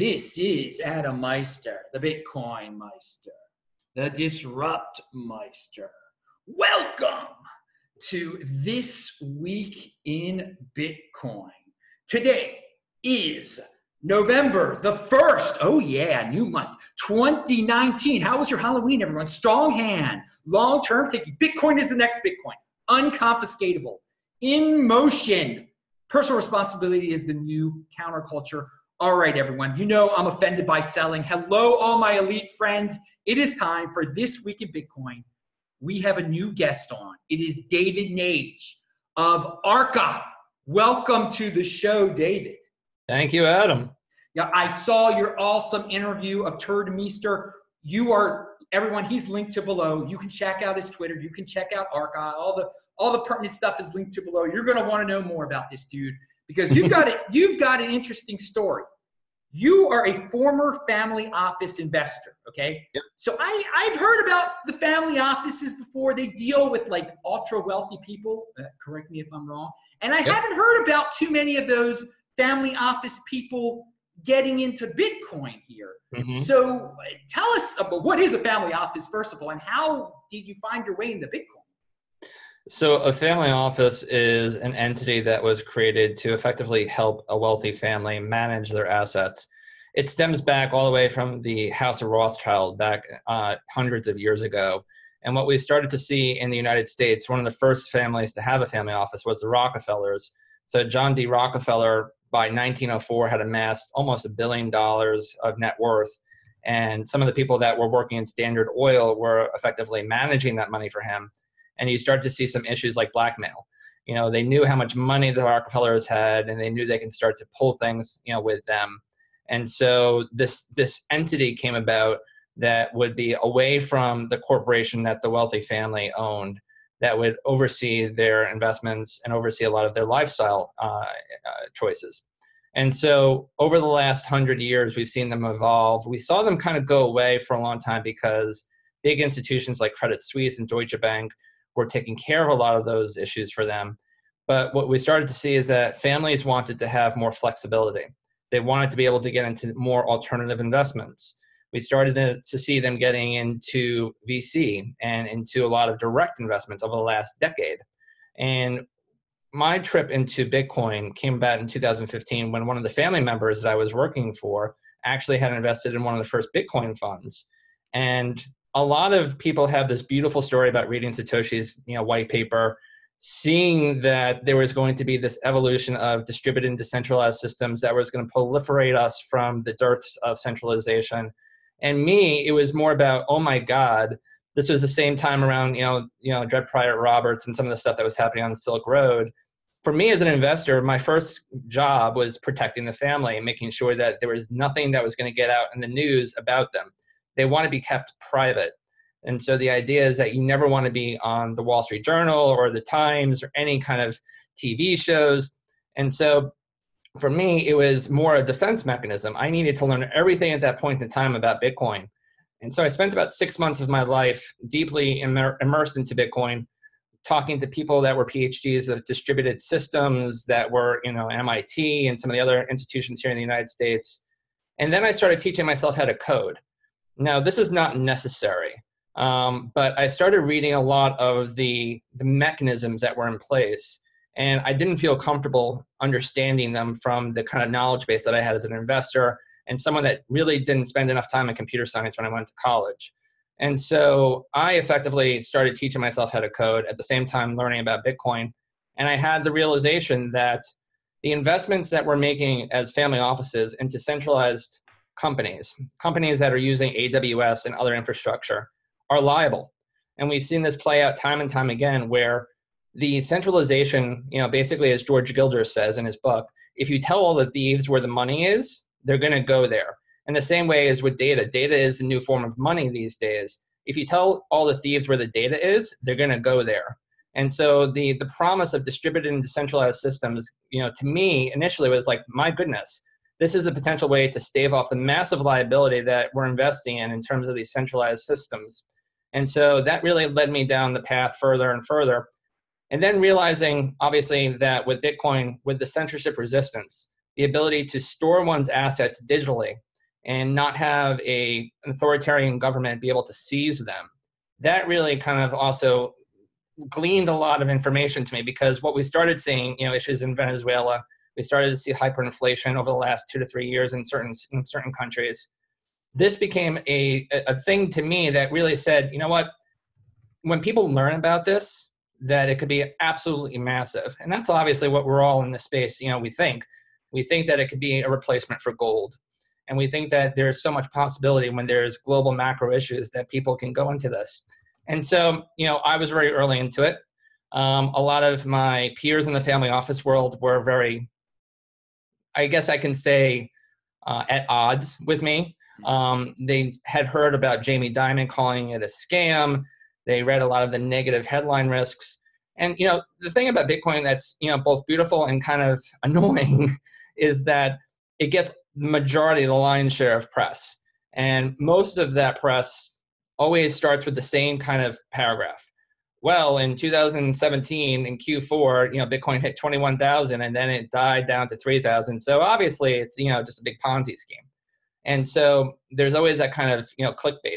This is Adam Meister, the Bitcoin Meister, the Disrupt Meister. Welcome to This Week in Bitcoin. Today is November the 1st. Oh, yeah, new month 2019. How was your Halloween, everyone? Strong hand, long term thinking. Bitcoin is the next Bitcoin, unconfiscatable, in motion. Personal responsibility is the new counterculture all right, everyone. You know I'm offended by selling. Hello, all my elite friends. It is time for This Week in Bitcoin. We have a new guest on. It is David Nage of Arca. Welcome to the show, David. Thank you, Adam. Yeah, I saw your awesome interview of Tuur Demeester. You are everyone. He's linked to below. You can check out his Twitter. You can check out Arca. All the all the pertinent stuff is linked to below. You're going to want to know more about this dude because you've got it. You've got an interesting story. You are a former family office investor, okay? Yep. So I I've heard about the family offices before. They deal with like ultra wealthy people. Uh, correct me if I'm wrong. And I Yep. haven't heard about too many of those family office people getting into Bitcoin here. Mhm. So uh, tell us about what is a family office first of all, and how did you find your way into Bitcoin? So, a family office is an entity that was created to effectively help a wealthy family manage their assets. It stems back all the way from the House of Rothschild back uh, hundreds of years ago. And what we started to see in the United States, one of the first families to have a family office was the Rockefellers. So, John D. Rockefeller, by 1904, had amassed almost a billion dollars of net worth. And some of the people that were working in Standard Oil were effectively managing that money for him and you start to see some issues like blackmail. You know, they knew how much money the Rockefellers had, and they knew they can start to pull things, you know, with them. And so this this entity came about that would be away from the corporation that the wealthy family owned, that would oversee their investments and oversee a lot of their lifestyle uh, uh, choices. And so over the last hundred years, we've seen them evolve. We saw them kind of go away for a long time because big institutions like Credit Suisse and Deutsche Bank were taking care of a lot of those issues for them. But what we started to see is that families wanted to have more flexibility. They wanted to be able to get into more alternative investments. We started to, see them getting into VC and into a lot of direct investments over the last decade. And my trip into Bitcoin came about in 2015 when one of the family members that I was working for actually had invested in one of the first Bitcoin funds. And a lot of people have this beautiful story about reading Satoshi's you know white paper, seeing that there was going to be this evolution of distributed and decentralized systems that was going to proliferate us from the dearths of centralization. And me, it was more about oh my god, this was the same time around you know you know Dread Pirate Roberts and some of the stuff that was happening on Silk Road. For me as an investor, my first job was protecting the family and making sure that there was nothing that was going to get out in the news about them they want to be kept private. And so the idea is that you never want to be on the Wall Street Journal or the Times or any kind of TV shows. And so for me, it was more a defense mechanism. I needed to learn everything at that point in time about Bitcoin. And so I spent about six months of my life deeply immer- immersed into Bitcoin, talking to people that were PhDs of distributed systems that were, you know, MIT and some of the other institutions here in the United States. And then I started teaching myself how to code. Now, this is not necessary, um, but I started reading a lot of the, the mechanisms that were in place, and I didn't feel comfortable understanding them from the kind of knowledge base that I had as an investor and someone that really didn't spend enough time in computer science when I went to college. And so I effectively started teaching myself how to code at the same time learning about Bitcoin. And I had the realization that the investments that we're making as family offices into centralized companies, companies that are using AWS and other infrastructure, are liable. And we've seen this play out time and time again where the centralization, you know, basically as George Gilder says in his book, if you tell all the thieves where the money is, they're going to go there. And the same way as with data, data is a new form of money these days. If you tell all the thieves where the data is, they're going to go there. And so the the promise of distributed and decentralized systems, you know, to me initially was like, my goodness, this is a potential way to stave off the massive liability that we're investing in in terms of these centralized systems. And so that really led me down the path further and further. And then realizing, obviously, that with Bitcoin, with the censorship resistance, the ability to store one's assets digitally, and not have a an authoritarian government be able to seize them that really kind of also gleaned a lot of information to me because what we started seeing you know issues in venezuela we started to see hyperinflation over the last two to three years in certain in certain countries this became a a thing to me that really said you know what when people learn about this that it could be absolutely massive. And that's obviously what we're all in this space, you know, we think. We think that it could be a replacement for gold. And we think that there's so much possibility when there's global macro issues that people can go into this. And so, you know, I was very early into it. Um, a lot of my peers in the family office world were very, I guess I can say, uh, at odds with me. Um, they had heard about Jamie Dimon calling it a scam. They read a lot of the negative headline risks. And you know, the thing about Bitcoin that's you know both beautiful and kind of annoying is that it gets the majority of the lion's share of press. And most of that press always starts with the same kind of paragraph. Well, in 2017 in Q4, you know, Bitcoin hit 21,000 and then it died down to 3,000. So obviously it's, you know, just a big Ponzi scheme. And so there's always that kind of, you know, clickbait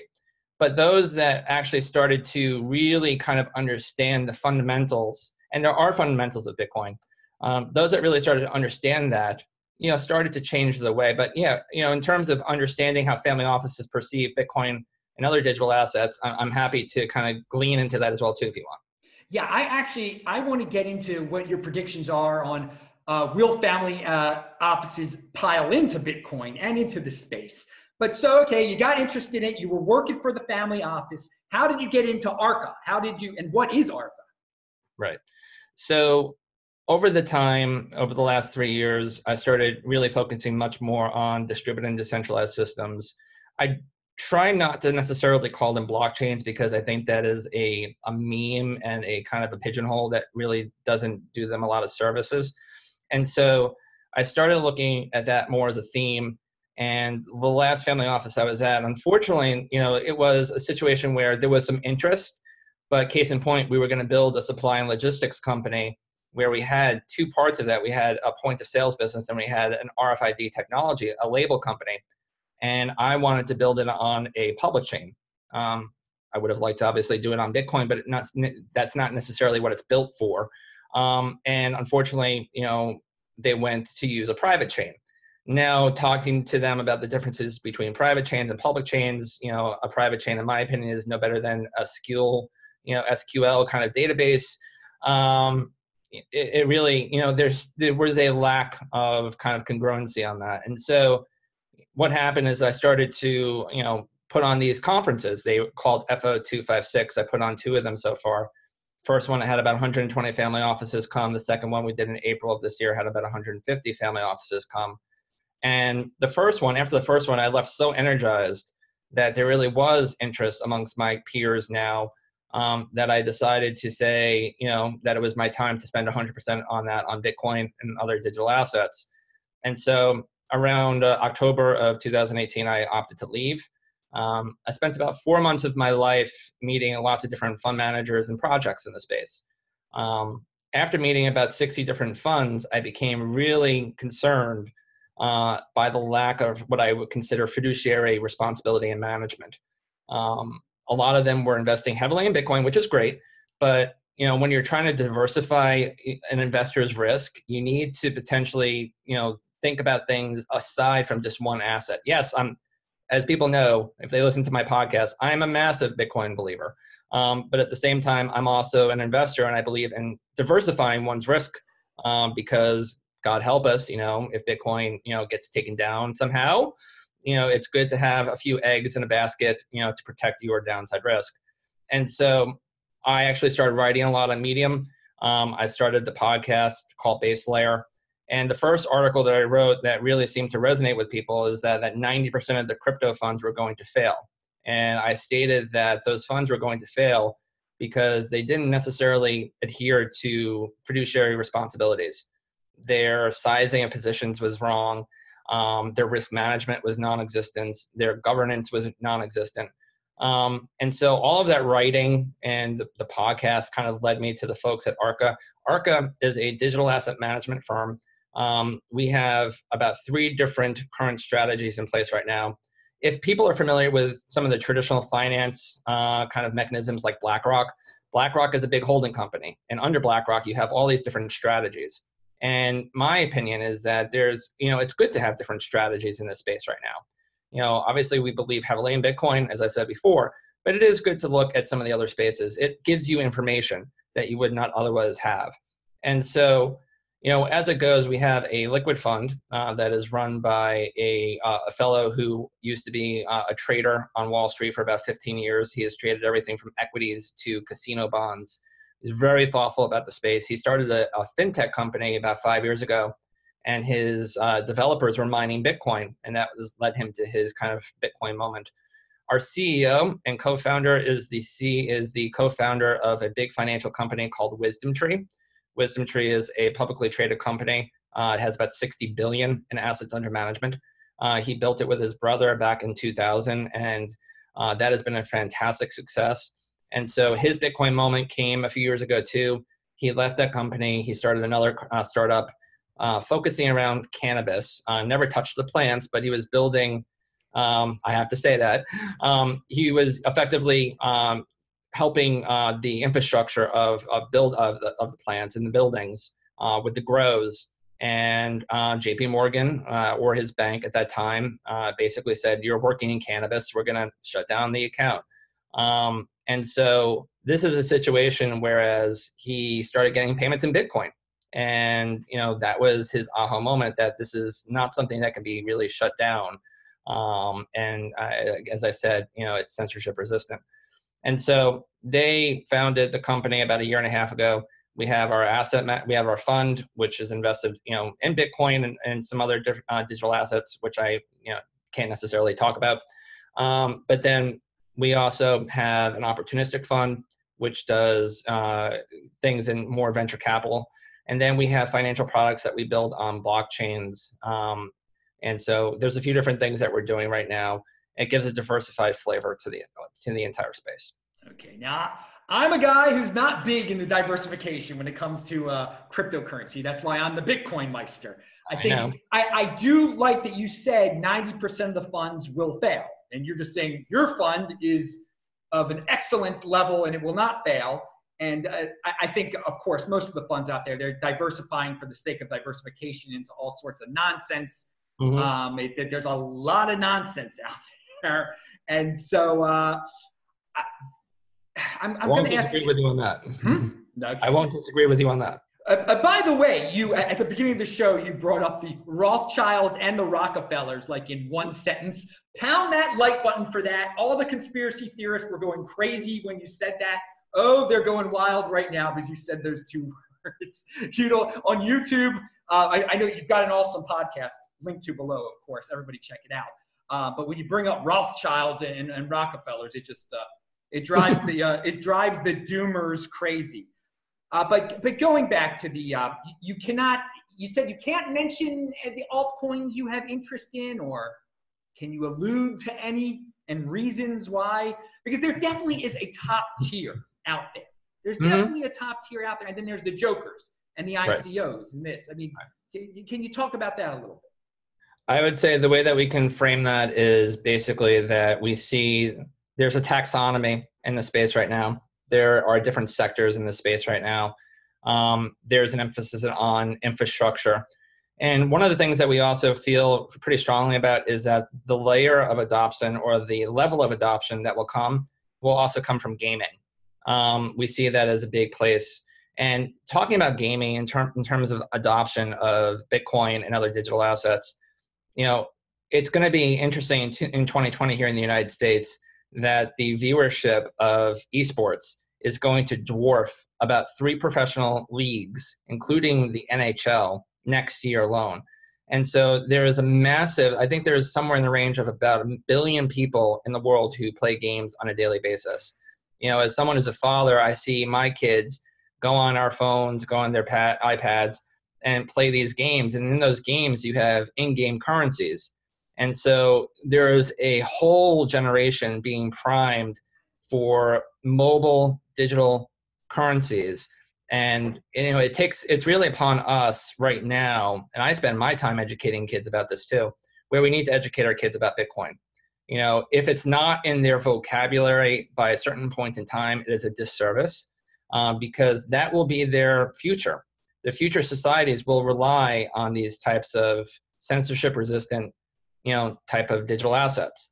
but those that actually started to really kind of understand the fundamentals and there are fundamentals of bitcoin um, those that really started to understand that you know started to change the way but yeah you know in terms of understanding how family offices perceive bitcoin and other digital assets i'm happy to kind of glean into that as well too if you want yeah i actually i want to get into what your predictions are on uh, will family uh, offices pile into bitcoin and into the space but so, okay, you got interested in it. You were working for the family office. How did you get into ARCA? How did you, and what is ARCA? Right. So, over the time, over the last three years, I started really focusing much more on distributed and decentralized systems. I try not to necessarily call them blockchains because I think that is a, a meme and a kind of a pigeonhole that really doesn't do them a lot of services. And so I started looking at that more as a theme and the last family office I was at, unfortunately, you know, it was a situation where there was some interest, but case in point, we were going to build a supply and logistics company where we had two parts of that. We had a point of sales business and we had an RFID technology, a label company. And I wanted to build it on a public chain. Um, I would have liked to obviously do it on Bitcoin, but not, that's not necessarily what it's built for. Um, and unfortunately, you know, they went to use a private chain now talking to them about the differences between private chains and public chains you know a private chain in my opinion is no better than a SQL, you know sql kind of database um, it, it, really you know there's there was a lack of kind of congruency on that and so what happened is i started to you know put on these conferences. They called fo256 i put on two of them so far. First one i had about 120 family offices come. The second one we did in april of this year had about 150 family offices come. And the first one, after the first one, I left so energized that there really was interest amongst my peers now um, that I decided to say, you know, that it was my time to spend 100% on that on Bitcoin and other digital assets. And so around uh, October of 2018, I opted to leave. Um, I spent about four months of my life meeting lots of different fund managers and projects in the space. Um, after meeting about 60 different funds, I became really concerned uh, by the lack of what I would consider fiduciary responsibility and management. Um, a lot of them were investing heavily in Bitcoin, which is great, but you know when you're trying to diversify an investor's risk, you need to potentially you know think about things aside from just one asset. Yes, I'm as people know if they listen to my podcast, I'm a massive Bitcoin believer. Um, but at the same time, I'm also an investor, and I believe in diversifying one's risk um, because God help us, you know, if Bitcoin, you know, gets taken down somehow, you know, it's good to have a few eggs in a basket, you know, to protect your downside risk. And so I actually started writing a lot on Medium. Um, I started the podcast called Base Layer. And the first article that I wrote that really seemed to resonate with people is that, that 90% of the crypto funds were going to fail. And I stated that those funds were going to fail because they didn't necessarily adhere to fiduciary responsibilities their sizing of positions was wrong, um, their risk management was non-existent, their governance was non-existent. Um, and so all of that writing and the, the, podcast kind of led me to the folks at ARCA. ARCA is a digital asset management firm Um, we have about three different current strategies in place right now. If people are familiar with some of the traditional finance uh, kind of mechanisms like BlackRock, BlackRock is a big holding company. And under BlackRock, you have all these different strategies. And my opinion is that there's, you know, it's good to have different strategies in this space right now. You know, obviously we believe heavily in Bitcoin, as I said before, but it is good to look at some of the other spaces. It gives you information that you would not otherwise have. And so, you know, as it goes, we have a liquid fund uh, that is run by a, uh, a fellow who used to be uh, a trader on Wall Street for about 15 years. He has traded everything from equities to casino bonds. He's very thoughtful about the space. He started a, a fintech company about five years ago, and his uh, developers were mining Bitcoin, and that was, led him to his kind of Bitcoin moment. Our CEO and co-founder is the C is the co-founder of a big financial company called WisdomTree WisdomTree is a publicly traded company. Uh, it has about 60 billion in assets under management. Uh, he built it with his brother back in 2000, and uh, that has been a fantastic success. And so his Bitcoin moment came a few years ago too. He left that company. He started another uh, startup uh, focusing around cannabis. Uh, never touched the plants, but he was building. Um, I have to say that um, he was effectively um, helping uh, the infrastructure of, of build of the, of the plants and the buildings uh, with the grows. And uh, jp morgan uh, or his bank at that time uh, basically said you're working in cannabis. We're going to shut down the account. Um, and so this is a situation whereas he started getting payments in bitcoin. And you know that was his aha moment that this is not something that can be really shut down. Um, and uh, as i said you know it's censorship resistant and so they founded the company about a year and a half ago. We have our asset, we have our fund, which is invested, you know, in Bitcoin and, and some other uh, digital assets, which I, you know, can't necessarily talk about. Um, but then we also have an opportunistic fund, which does uh, things in more venture capital. And then we have financial products that we build on blockchains. Um, and so there's a few different things that we're doing right now it gives a diversified flavor to the to the entire space. Okay, now I'm a guy who's not big in the diversification when it comes to uh, cryptocurrency. That's why I'm the Bitcoin Meister. I think I, I, I do like that you said 90% of the funds will fail, and you're just saying your fund is of an excellent level and it will not fail. And uh, I think, of course, most of the funds out there, they're diversifying for the sake of diversification into all sorts of nonsense. Mm-hmm. Um, it, there's a lot of nonsense out there. And so uh, I, I'm, I'm going to disagree with you on that. Hmm? Okay. I won't disagree with you on that. Uh, uh, by the way, you at the beginning of the show, you brought up the Rothschilds and the Rockefellers like in one sentence. Pound that like button for that. All the conspiracy theorists were going crazy when you said that. Oh, they're going wild right now because you said those two words. You know, on YouTube, uh, I, I know you've got an awesome podcast linked to below, of course. Everybody check it out. Uh, but when you bring up Rothschilds and, and Rockefellers, it just uh, it drives the uh, it drives the doomers crazy. Uh, but but going back to the uh, you cannot you said you can't mention the altcoins you have interest in, or can you allude to any and reasons why? Because there definitely is a top tier out there. There's mm-hmm. definitely a top tier out there, and then there's the jokers and the ICOs right. and this. I mean, can, can you talk about that a little bit? I would say the way that we can frame that is basically that we see there's a taxonomy in the space right now. There are different sectors in the space right now. Um, there's an emphasis on infrastructure. And one of the things that we also feel pretty strongly about is that the layer of adoption or the level of adoption that will come will also come from gaming. Um, we see that as a big place. And talking about gaming in, term, in terms of adoption of Bitcoin and other digital assets, you know, it's going to be interesting in 2020 here in the United States that the viewership of esports is going to dwarf about three professional leagues, including the NHL, next year alone. And so there is a massive, I think there's somewhere in the range of about a billion people in the world who play games on a daily basis. You know, as someone who's a father, I see my kids go on our phones, go on their pad, iPads, and play these games. And in those games, you have in game currencies. And so there is a whole generation being primed for mobile digital currencies. And you know, it takes it's really upon us right now, and I spend my time educating kids about this too, where we need to educate our kids about Bitcoin. You know, if it's not in their vocabulary by a certain point in time, it is a disservice uh, because that will be their future. The future societies will rely on these types of censorship resistant, you know, type of digital assets.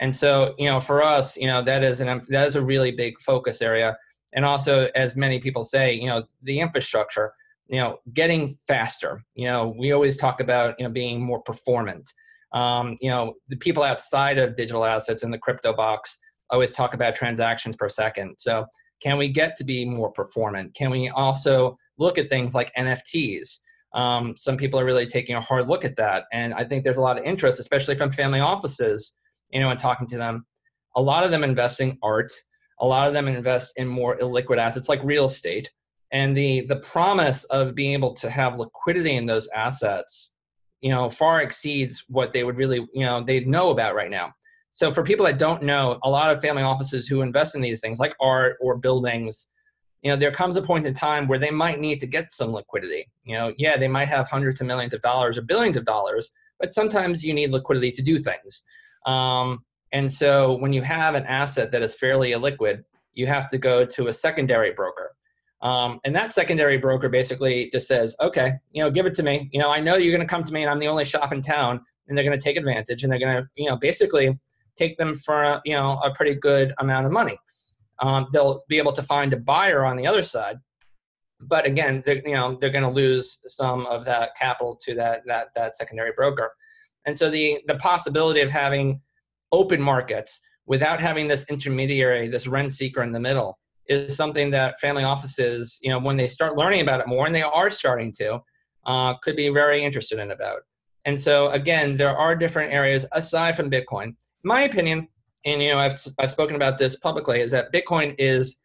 And so, you know, for us, you know, that is an that is a really big focus area. And also, as many people say, you know, the infrastructure, you know, getting faster. You know, we always talk about you know being more performant. Um, you know, the people outside of digital assets in the crypto box always talk about transactions per second. So, can we get to be more performant? Can we also look at things like NFTs? Um, some people are really taking a hard look at that, and I think there's a lot of interest, especially from family offices. You know, and talking to them, a lot of them investing art, a lot of them invest in more illiquid assets like real estate, and the the promise of being able to have liquidity in those assets, you know, far exceeds what they would really, you know, they know about right now. So for people that don't know, a lot of family offices who invest in these things like art or buildings you know there comes a point in time where they might need to get some liquidity. You know yeah they might have hundreds of millions of dollars or billions of dollars but sometimes you need liquidity to do things. Um, and so when you have an asset that is fairly illiquid you have to go to a secondary broker. Um, and that secondary broker basically just says okay you know give it to me. You know i know you're going to come to me and i'm the only shop in town and they're going to take advantage and they're going to you know basically take them for you know a pretty good amount of money um, they'll be able to find a buyer on the other side. But again they're, you know they're going to lose some of that capital to that that that secondary broker. And so the the possibility of having open markets without having this intermediary this rent seeker in the middle is something that family offices you know when they start learning about it more and they are starting to uh, could be very interested in about. And so again there are different areas aside from bitcoin. My opinion and you know I've I've spoken about this publicly is that Bitcoin is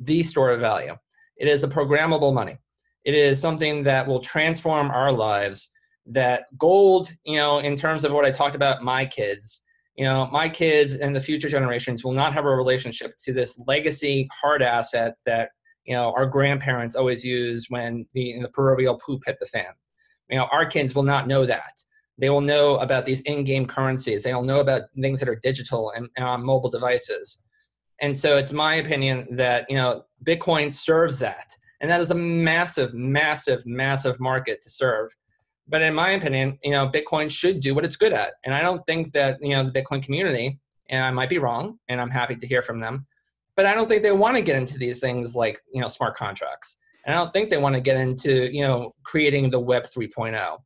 the store of value. It is a programmable money. It is something that will transform our lives. That gold, you know, in terms of what I talked about, my kids, you know, my kids and the future generations will not have a relationship to this legacy hard asset that you know our grandparents always used when the, the proverbial poop hit the fan. You know, our kids will not know that. They will know about these in-game currencies. They'll know about things that are digital and, and on mobile devices. And so it's my opinion that you know Bitcoin serves that, and that is a massive, massive, massive market to serve. But in my opinion, you know, Bitcoin should do what it's good at, and I don't think that you know the Bitcoin community, and I might be wrong, and I'm happy to hear from them, but I don't think they want to get into these things like you know smart contracts, and I don't think they want to get into you know creating the Web 3.0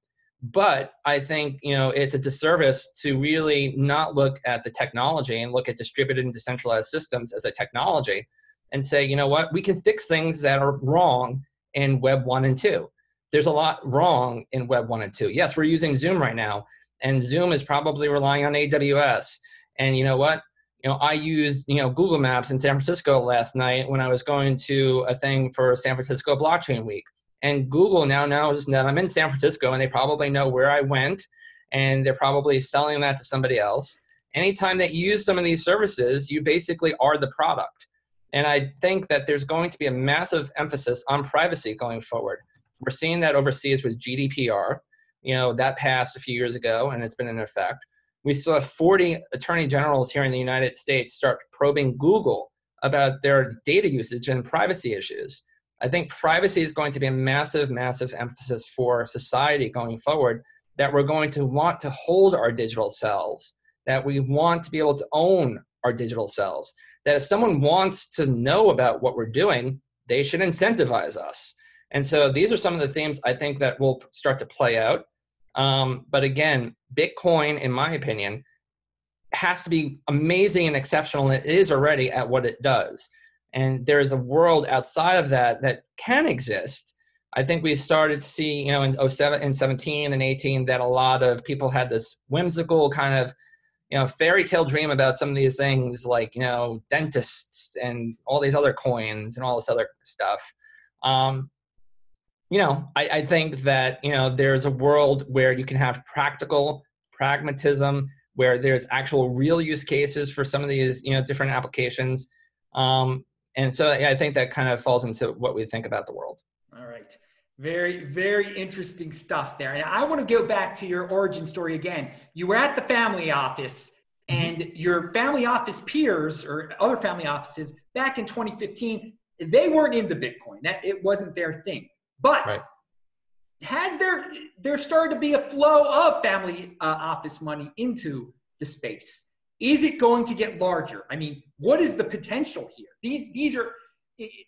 but i think you know it's a disservice to really not look at the technology and look at distributed and decentralized systems as a technology and say you know what? We can fix things that are wrong in web 1 and 2 there's a lot wrong in web 1 and 2 yes we're using zoom right now and zoom is probably relying on aws and you know what? You know i used you know google maps in san francisco last night when i was going to a thing for san francisco blockchain week and Google now knows that I'm in San Francisco and they probably know where I went and they're probably selling that to somebody else. Anytime that you use some of these services, you basically are the product. And I think that there's going to be a massive emphasis on privacy going forward. We're seeing that overseas with GDPR. You know, that passed a few years ago and it's been in effect. We saw 40 attorney generals here in the United States start probing Google about their data usage and privacy issues. I think privacy is going to be a massive, massive emphasis for society going forward. That we're going to want to hold our digital selves, that we want to be able to own our digital selves. That if someone wants to know about what we're doing, they should incentivize us. And so these are some of the themes I think that will start to play out. Um, but again, Bitcoin, in my opinion, has to be amazing and exceptional, and it is already at what it does and there is a world outside of that that can exist. I think we started to see you know in 07 and 17 and 18 that a lot of people had this whimsical kind of you know fairy tale dream about some of these things like you know dentists and all these other coins and all this other stuff. Um, you know I, I think that you know there's a world where you can have practical pragmatism where there's actual real use cases for some of these you know different applications. Um, and so yeah, I think that kind of falls into what we think about the world. All right. Very, very interesting stuff there. And I want to go back to your origin story again. You were at the family office, mm-hmm. and mm-hmm. your family office peers or other family offices back in 2015, they weren't into Bitcoin. That it wasn't their thing. But right. has there there started to be a flow of family uh, office money into the space? Is it going to get larger? I mean, what is the potential here? These these are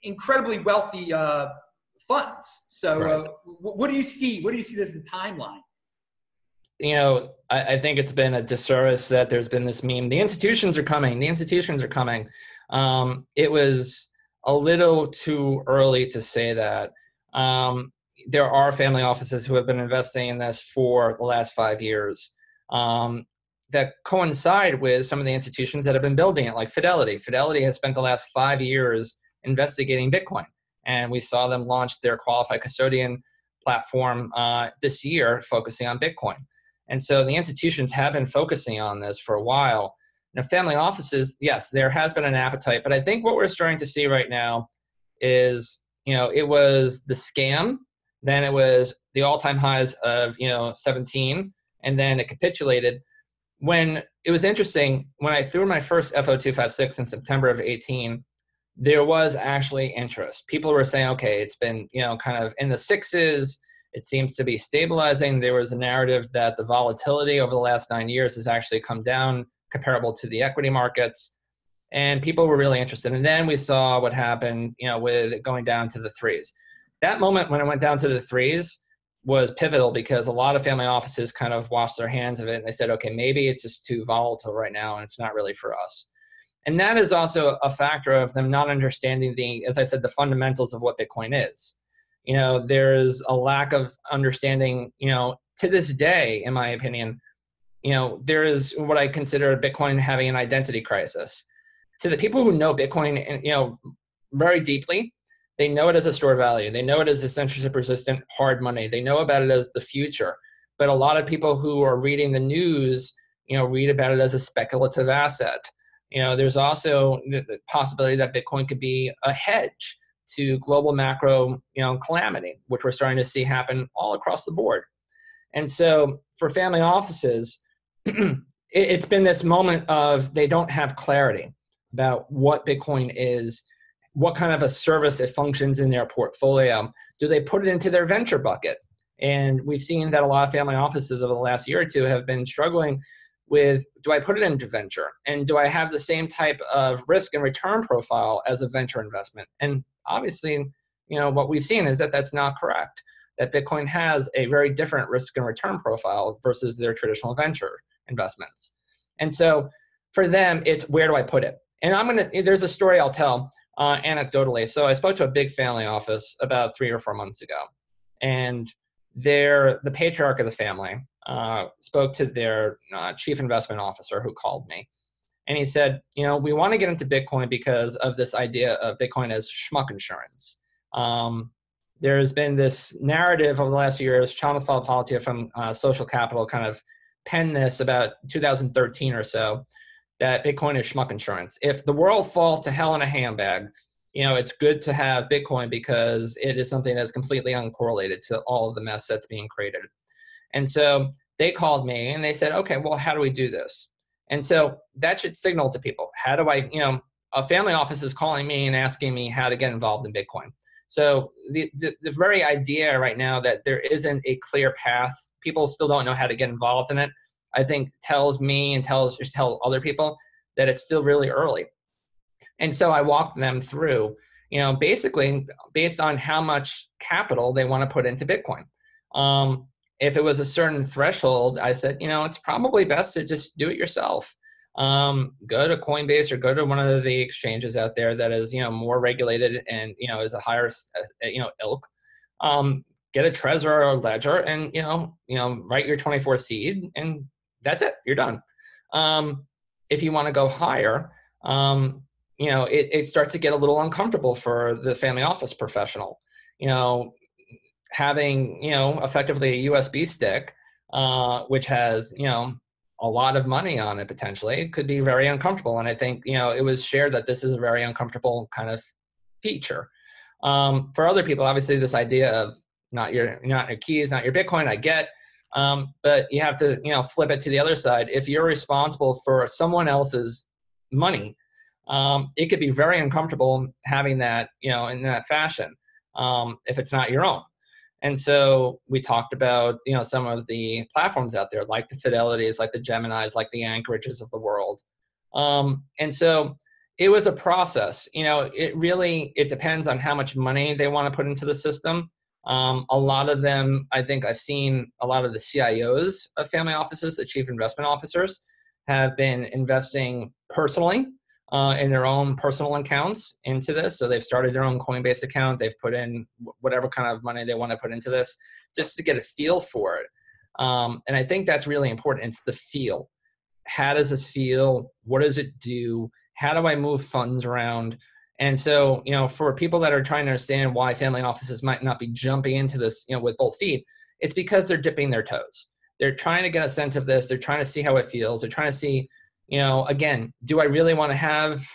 incredibly wealthy uh, funds. So, right. uh, what do you see? What do you see this as a timeline? You know, I, I, think it's been a disservice that there's been this meme. The institutions are coming. The institutions are coming. Um, it was a little too early to say that. Um, there are family offices who have been investing in this for the last five years um, that coincide with some of the institutions that have been building it, like Fidelity. Fidelity has spent the last five years investigating Bitcoin and we saw them launch their qualified custodian platform uh, this year, focusing on Bitcoin. And so the institutions have been focusing on this for a while. Now, family offices, yes, there has been an appetite, but I think what we're starting to see right now is, you know, it was the scam, then it was the all-time highs of, you know, 17, and then it capitulated. When it was interesting, when I threw my first FO256 in September of 18, there was actually interest. People were saying, okay, it's been, you know, kind of in the sixes. It seems to be stabilizing. There was a narrative that the volatility over the last nine years has actually come down comparable to the equity markets. And people were really interested. And then we saw what happened, you know, with going down to the threes. That moment when it went down to the threes was pivotal because a lot of family offices kind of washed their hands of it and they said, okay, maybe it's just too volatile right now and it's not really for us. And that is also a factor of them not understanding the as i said the fundamentals of what bitcoin is. You know there's a lack of understanding you know to this day in my opinion you know there is what i consider bitcoin having an identity crisis. To the people who know bitcoin you know very deeply they know it as a store value. They know it as a censorship resistant hard money. They know about it as the future. But a lot of people who are reading the news you know read about it as a speculative asset. You know, there's also the, possibility that Bitcoin could be a hedge to global macro, you know, calamity, which we're starting to see happen all across the board. And so for family offices, it's been this moment of they don't have clarity about what Bitcoin is, what kind of a service it functions in their portfolio. Do they put it into their venture bucket? And we've seen that a lot of family offices over the last year or two have been struggling with do I put it into venture and do I have the same type of risk and return profile as a venture investment? And obviously, you know, what we've seen is that that's not correct. That Bitcoin has a very different risk and return profile versus their traditional venture investments. And so for them, it's where do I put it? And I'm gonna. There's a story I'll tell uh, anecdotally. So I spoke to a big family office about three or four months ago, and they're the patriarch of the family uh, spoke to their uh, chief investment officer who called me. And he said, you know, we want to get into Bitcoin because of this idea of Bitcoin as schmuck insurance. Um, there's been this narrative over the last few years, Chamath Palihapitiya from uh, Social Capital kind of penned this about 2013 or so, that Bitcoin is schmuck insurance. If the world falls to hell in a handbag, you know, it's good to have Bitcoin because it is something that's completely uncorrelated to all of the mess that's being created. And so they called me and they said, okay, well, how do we do this? And so that should signal to people, how do I, you know, a family office is calling me and asking me how to get involved in Bitcoin. So the, the, the very idea right now that there isn't a clear path, people still don't know how to get involved in it, I think tells me and tells just tell other people that it's still really early. And so I walked them through, you know, basically based on how much capital they want to put into Bitcoin. Um, if it was a certain threshold, I said, you know, it's probably best to just do it yourself. Um, go to Coinbase or go to one of the exchanges out there that is, you know, more regulated and you know is a higher, uh, you know, ilk. Um, get a Trezor or a Ledger, and you know, you know, write your 24 seed, and that's it. You're done. Um, if you want to go higher, um, you know, it, it starts to get a little uncomfortable for the family office professional. You know, having you know effectively a USB stick, uh, which has you know a lot of money on it potentially could be very uncomfortable. And I think you know it was shared that this is a very uncomfortable kind of feature. Um, for other people, obviously, this idea of not your not your keys, not your Bitcoin, I get, um, but you have to you know flip it to the other side. If you're responsible for someone else's money, um, it could be very uncomfortable having that you know in that fashion um, if it's not your own. And so we talked about you know some of the platforms out there, like the Fidelities, like the Geminis, like the Anchorages of the world. Um, and so it was a process. You know, it really it depends on how much money they want to put into the system. Um, a lot of them, I think I've seen a lot of the CIOs of family offices, the chief investment officers, have been investing personally uh, in their own personal accounts into this. So they've started their own Coinbase account. They've put in whatever kind of money they want to put into this just to get a feel for it. Um, and I think that's really important. It's the feel. How does this feel? What does it do? How do I move funds around? And so, you know, for people that are trying to understand why family offices might not be jumping into this, you know, with both feet, it's because they're dipping their toes. They're trying to get a sense of this. They're trying to see how it feels. They're trying to see, you know, again, do I really want to have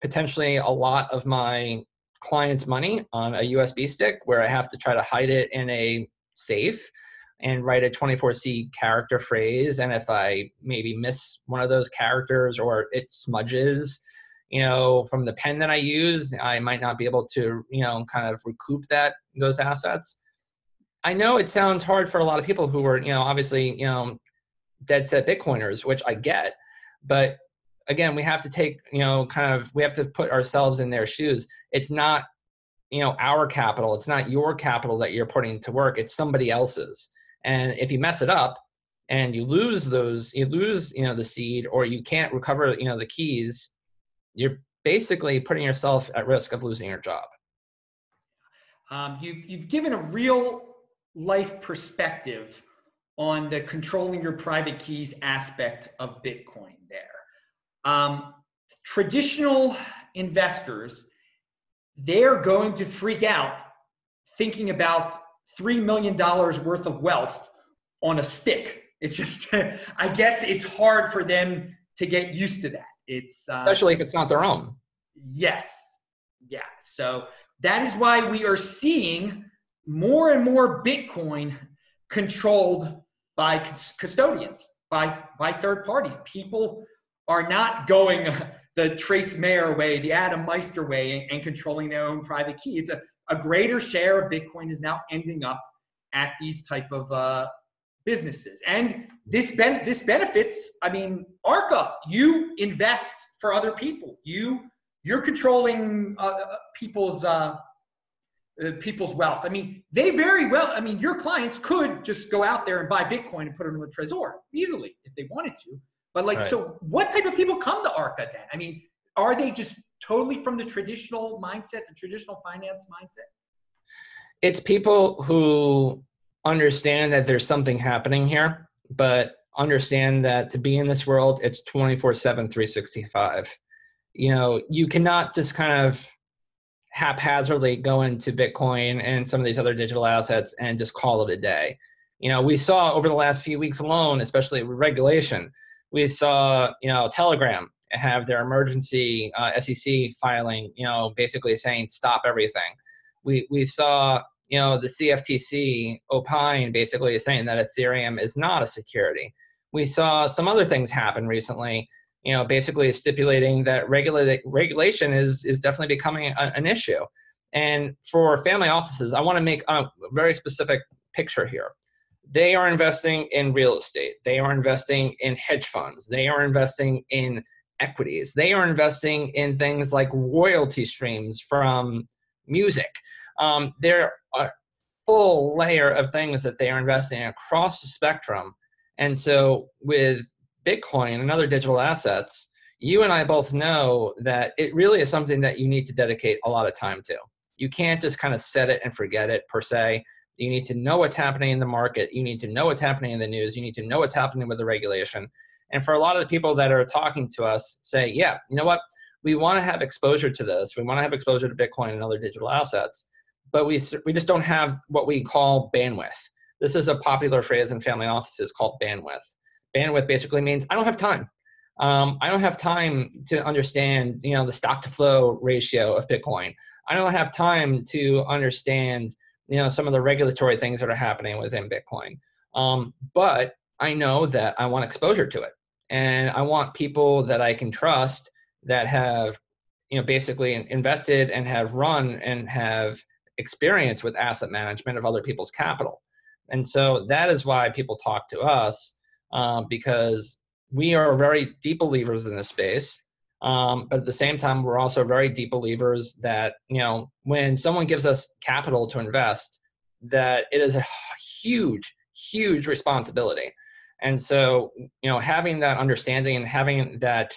potentially a lot of my client's money on a USB stick where I have to try to hide it in a safe and write a 24C character phrase? And if I maybe miss one of those characters or it smudges, you know from the pen that i use i might not be able to you know kind of recoup that those assets. I know it sounds hard for a lot of people who are you know obviously you know dead set bitcoiners which i get but again we have to take you know kind of we have to put ourselves in their shoes. It's not you know our capital it's not your capital that you're putting to work it's somebody else's. And if you mess it up and you lose those you lose you know the seed or you can't recover you know the keys you're basically putting yourself at risk of losing your job. Um, you, you've given a real life perspective on the controlling your private keys aspect of Bitcoin there. Um, traditional investors, they're going to freak out thinking about $3 million worth of wealth on a stick. It's just, I guess it's hard for them to get used to that. It's uh, especially if it's not their own. Yes. Yeah. So that is why we are seeing more and more Bitcoin controlled by custodians, by by third parties. People are not going the Trace Mayer way, the Adam Meister way, and, and controlling their own private key. It's a, a greater share of Bitcoin is now ending up at these type of uh, businesses. And this ben- this benefits, I mean, Arca, you invest for other people. You you're controlling uh, uh people's uh, uh, people's wealth. I mean, they very well. I mean, your clients could just go out there and buy Bitcoin and put it in a Trezor easily if they wanted to. But like, right. so what type of people come to Arca then? I mean, are they just totally from the traditional mindset, the traditional finance mindset? It's people who understand that there's something happening here, but understand that to be in this world, it's 24 7, 365. You know, you cannot just kind of haphazardly go into Bitcoin and some of these other digital assets and just call it a day. You know, we saw over the last few weeks alone, especially with regulation, we saw, you know, Telegram have their emergency uh, SEC filing, you know, basically saying stop everything. We, we saw you know, the CFTC opine basically saying that Ethereum is not a security. We saw some other things happen recently, you know, basically stipulating that regula- regulation is, is definitely becoming a, an issue. And for family offices, I want to make a very specific picture here. They are investing in real estate. They are investing in hedge funds. They are investing in equities. They are investing in things like royalty streams from music um, there are full layer of things that they are investing in across the spectrum. And so with Bitcoin and other digital assets, you and I both know that it really is something that you need to dedicate a lot of time to. You can't just kind of set it and forget it per se. You need to know what's happening in the market. You need to know what's happening in the news. You need to know what's happening with the regulation. And for a lot of the people that are talking to us, say, yeah, you know what? We want to have exposure to this. We want to have exposure to Bitcoin and other digital assets but we, we just don't have what we call bandwidth. This is a popular phrase in family offices called bandwidth. Bandwidth basically means I don't have time. Um, I don't have time to understand, you know, the stock to flow ratio of Bitcoin. I don't have time to understand, you know, some of the regulatory things that are happening within Bitcoin. Um, but I know that I want exposure to it, and I want people that I can trust that have, you know, basically invested and have run and have experience with asset management of other people's capital. And so that is why people talk to us um, because we are very deep believers in this space. Um, but at the same time, we're also very deep believers that, you know, when someone gives us capital to invest, that it is a huge, huge responsibility. And so, you know, having that understanding and having that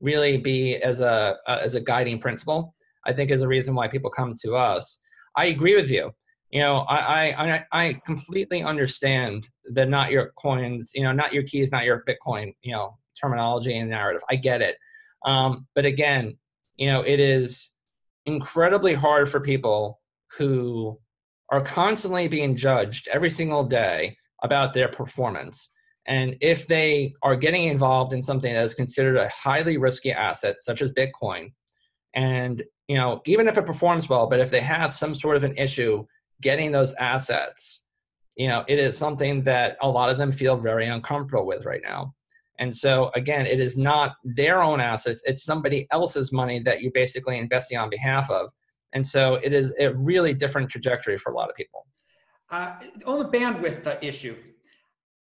really be as a uh, as a guiding principle, I think is a reason why people come to us. I agree with you. You know I, I i completely understand the not your coins you know not your keys not your bitcoin you know terminology and narrative. I get it. Um, but again you know it is incredibly hard for people who are constantly being judged every single day about their performance. And if they are getting involved in something that is considered a highly risky asset such as bitcoin and you know even if it performs well but if they have some sort of an issue getting those assets, you know, it is something that a lot of them feel very uncomfortable with right now. And so again, it is not their own assets, it's somebody else's money that you're basically investing on behalf of. And so it is a really different trajectory for a lot of people. Uh, on the bandwidth uh, issue,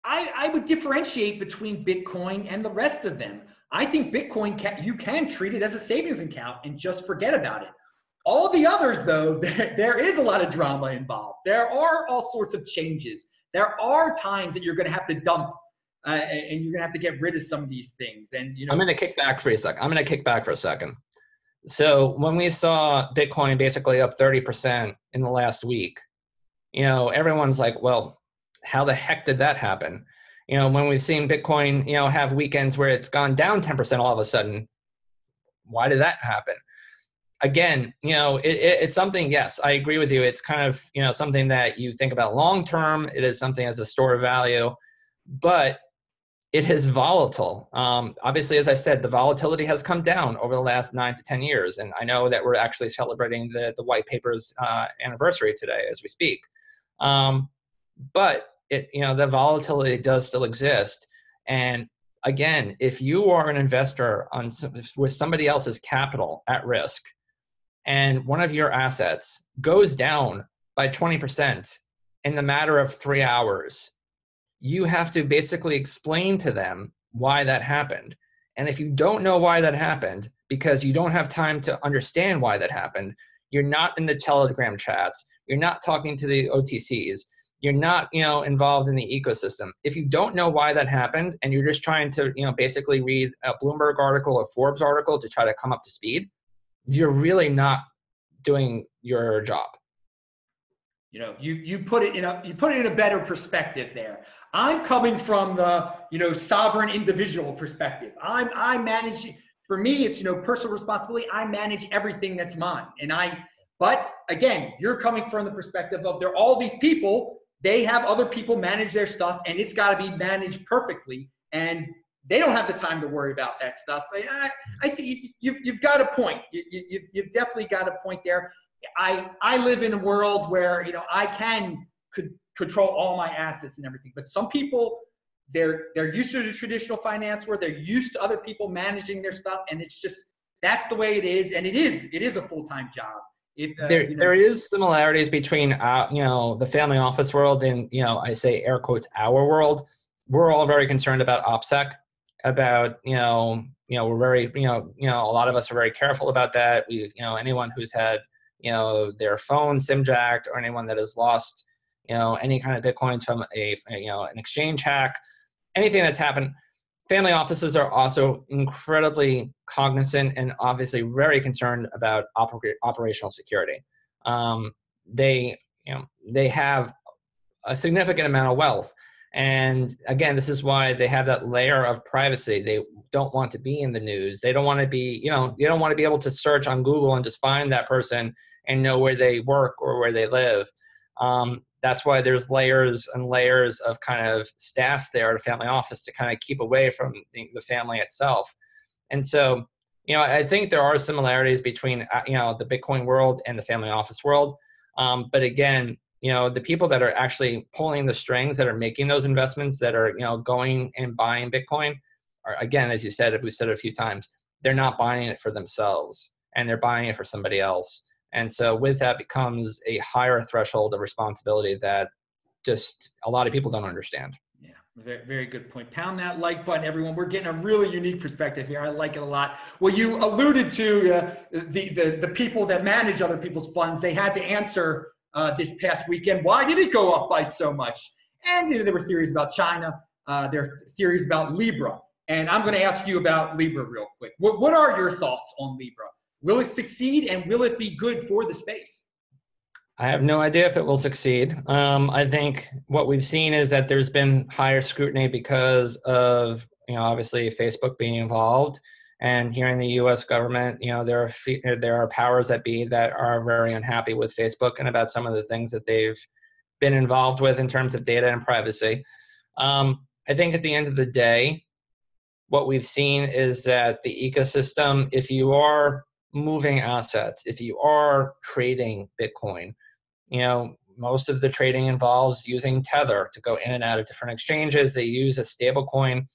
I, I would differentiate between Bitcoin and the rest of them. I think Bitcoin can, you can treat it as a savings account and just forget about it. All the others, though, there, there is a lot of drama involved. There are all sorts of changes. There are times that you're going to have to dump uh, and you're going to have to get rid of some of these things. And you know, I'm going to kick back for a second. I'm going to kick back for a second. So when we saw Bitcoin basically up 30% in the last week, you know, everyone's like, well, how the heck did that happen? You know, when we've seen Bitcoin, you know, have weekends where it's gone down 10% all of a sudden, why did that happen? again, you know, it, it, it's something. Yes, I agree with you. It's kind of you know something that you think about long term. It is something as a store of value, but it is volatile. Um, obviously, as I said, the volatility has come down over the last nine to ten years, and I know that we're actually celebrating the the white paper's uh, anniversary today as we speak. Um, but it, you know, the volatility does still exist, and again, if you are an investor on with somebody else's capital at risk, and one of your assets goes down by 20% in the matter of three hours, you have to basically explain to them why that happened. And if you don't know why that happened, because you don't have time to understand why that happened, you're not in the Telegram chats, you're not talking to the OTCs, you're not, you know, involved in the ecosystem. If you don't know why that happened and you're just trying to, you know, basically read a Bloomberg article or Forbes article to try to come up to speed, you're really not doing your job. You know you you put it in a you put it in a better perspective there. I'm coming from the you know sovereign individual perspective. I'm i manage for me it's you know personal responsibility. I manage everything that's mine. And i but again you're coming from the perspective of there are all these people they have other people manage their stuff and it's got to be managed perfectly and they don't have the time to worry about that stuff. I, I see you've, you've got a point. You, you, you've definitely got a point there. I, I live in a world where, you know, I can could control all my assets and everything, but some people, they're, they're used to the traditional finance where they're used to other people managing their stuff. And it's just, that's the way it is. And it is, it is a full-time job. If, uh, there, you know, there is similarities between, uh, you know, the family office world and, you know, I say air quotes, our world. We're all very concerned about OPSEC about you know you know we're very you know you know a lot of us are very careful about that we you know anyone who's had you know their phone sim jacked or anyone that has lost you know any kind of bitcoins from a you know an exchange hack anything that's happened family offices are also incredibly cognizant and obviously very concerned about oper- operational security um, they you know they have a significant amount of wealth and again, this is why they have that layer of privacy. They don't want to be in the news. They don't want to be, you know, they don't want to be able to search on Google and just find that person and know where they work or where they live. Um, that's why there's layers and layers of kind of staff there at a family office to kind of keep away from the, family itself. And so, you know, I think there are similarities between uh, you know the Bitcoin world and the family office world. Um, but again, you know, the people that are actually pulling the strings, that are making those investments, that are you know going and buying Bitcoin, are again, as you said, if we said it a few times, they're not buying it for themselves and they're buying it for somebody else. And so with that becomes a higher threshold of responsibility that just a lot of people don't understand. Yeah, very, very good point. Pound that like button, everyone. We're getting a really unique perspective here. I like it a lot. Well, you alluded to uh, the, the, the people that manage other people's funds. They had to answer uh, this past weekend. Why did it go up by so much? And you know, there were theories about China. Uh, there are theories about Libra. And I'm going to ask you about Libra real quick. What, what are your thoughts on Libra? Will it succeed and will it be good for the space? I have no idea if it will succeed. Um, I think what we've seen is that there's been higher scrutiny because of, you know, obviously Facebook being involved. And here in the U.S. government, you know, there are there are powers that be that are very unhappy with Facebook and about some of the things that they've been involved with in terms of data and privacy. Um, I think at the end of the day, what we've seen is that the ecosystem, if you are moving assets, if you are trading Bitcoin, you know, most of the trading involves using Tether to go in and out of different exchanges. They use a stable coin.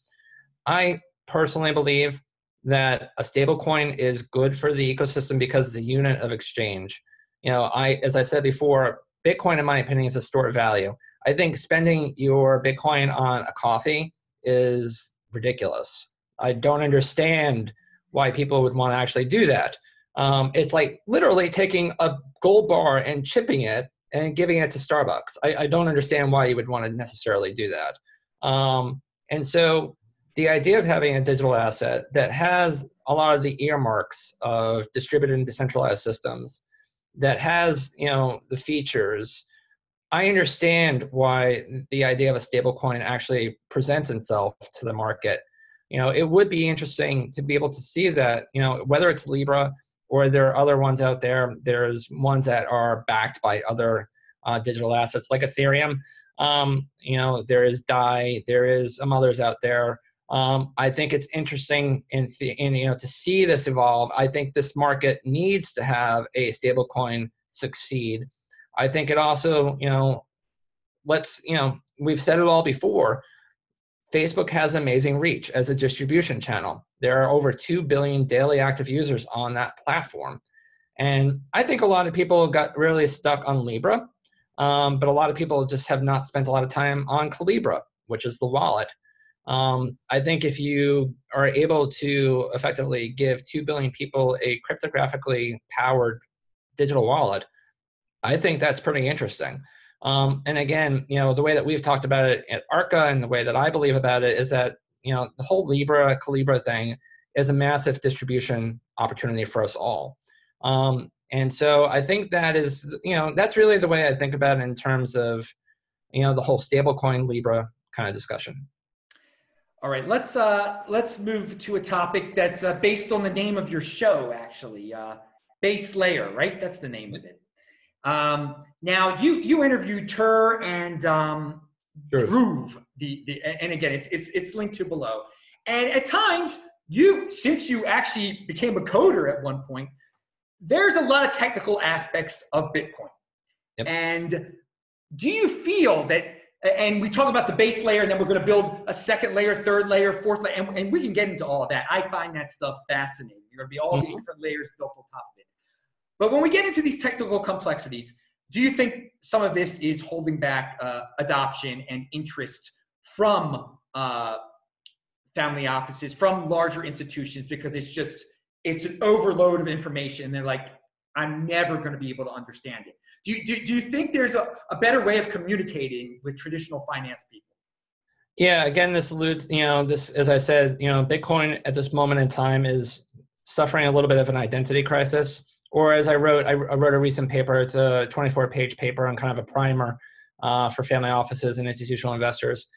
I personally believe that a stable coin is good for the ecosystem because a unit of exchange. You know, I as I said before, Bitcoin, in my opinion, is a store of value. I think spending your Bitcoin on a coffee is ridiculous. I don't understand why people would want to actually do that. Um, it's like literally taking a gold bar and chipping it and giving it to Starbucks. I, I don't understand why you would want to necessarily do that. Um, and so the idea of having a digital asset that has a lot of the earmarks of distributed and decentralized systems, that has you know the features. I understand why the idea of a stablecoin actually presents itself to the market. You know, it would be interesting to be able to see that. You know, whether it's Libra or there are other ones out there. There's ones that are backed by other uh, digital assets like Ethereum. Um, you know, there is DAI. There is some others out there. Um, I think it's interesting in, in you know to see this evolve. I think this market needs to have a stablecoin succeed. I think it also you know let's you know we've said it all before. Facebook has amazing reach as a distribution channel. There are over 2 billion daily active users on that platform. And I think a lot of people got really stuck on Libra, um, but a lot of people just have not spent a lot of time on Calibra, which is the wallet. Um, I think if you are able to effectively give 2 billion people a cryptographically powered digital wallet, I think that's pretty interesting. Um, and again, you know, the way that we've talked about it at ARCA and the way that I believe about it is that you know the whole libra calibra thing is a massive distribution opportunity for us all. Um, and so i think that is you know that's really the way i think about it in terms of you know the whole stablecoin libra kind of discussion. All right let's uh let's move to a topic that's uh, based on the name of your show actually uh base layer right? That's the name of it. Um now you you interviewed Tuur and um sure. groove the, the and again it's it's it's linked to below and at times you since you actually became a coder at one point there's a lot of technical aspects of bitcoin yep. and do you feel that and we talk about the base layer and then we're going to build a second layer third layer fourth layer and, and we can get into all of that i find that stuff fascinating you're going to be all mm-hmm. these different layers built on top of it but when we get into these technical complexities do you think some of this is holding back uh, adoption and interest from uh, family offices, from larger institutions, because it's just it's an overload of information. They're like, I'm never going to be able to understand it. Do you, do, do you think there's a, a better way of communicating with traditional finance people? Yeah, again, this alludes, you know, this, as I said, you know, Bitcoin at this moment in time is suffering a little bit of an identity crisis or as I wrote, I, wrote a recent paper. It's a 24-page paper on kind of a primer uh, for family offices and institutional investors.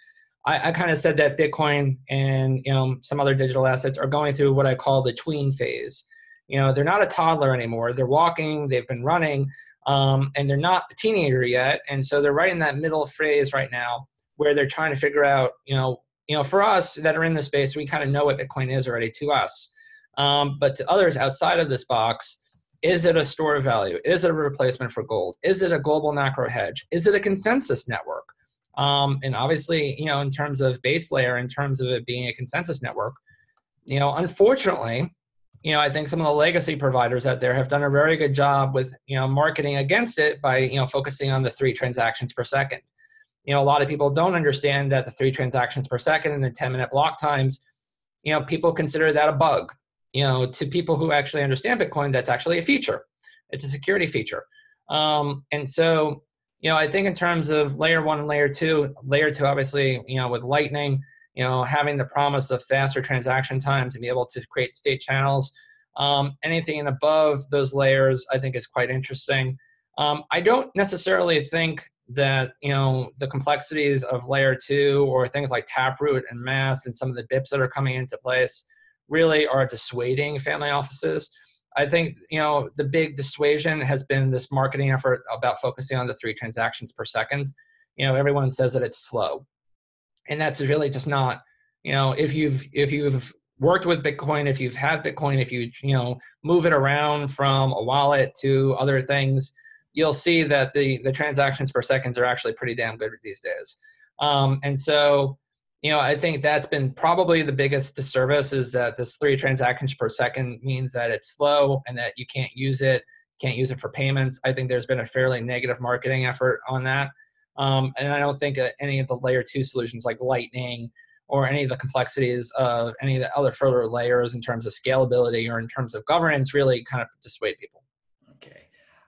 I, I kind of said that Bitcoin and you know some other digital assets are going through what I call the tween phase. You know, they're not a toddler anymore. They're walking, they've been running, um, and they're not a teenager yet. And so they're right in that middle phase right now where they're trying to figure out, you know, you know, for us that are in the space, we kind of know what Bitcoin is already to us. Um, but to others outside of this box, is it a store of value? Is it a replacement for gold? Is it a global macro hedge? Is it a consensus network? Um, and obviously, you know, in terms of base layer, in terms of it being a consensus network, you know, unfortunately, you know, I think some of the legacy providers out there have done a very good job with, you know, marketing against it by, you know, focusing on the three transactions per second. You know, a lot of people don't understand that the three transactions per second and the 10 minute block times, you know, people consider that a bug. You know, to people who actually understand Bitcoin, that's actually a feature. It's a security feature. Um, and so, you know, I think in terms of layer one and layer two, layer two, obviously, you know, with Lightning, you know, having the promise of faster transaction times and be able to create state channels. Um, anything above those layers, I think, is quite interesting. Um, I don't necessarily think that you know the complexities of layer two or things like taproot and MAST and some of the BIPs that are coming into place really are dissuading family offices. I think you know the big dissuasion has been this marketing effort about focusing on the three transactions per second. You know, everyone says that it's slow, and that's really just not. You know, if you've if you've worked with Bitcoin, if you've had Bitcoin, if you you know move it around from a wallet to other things, you'll see that the the transactions per seconds are actually pretty damn good these days. Um, and so you know, I think that's been probably the biggest disservice is that this three transactions per second means that it's slow and that you can't use it, can't use it for payments. I think there's been a fairly negative marketing effort on that. Um, and I don't think that any of the layer two solutions like Lightning or any of the complexities of any of the other further layers in terms of scalability or in terms of governance really kind of dissuade people. Okay.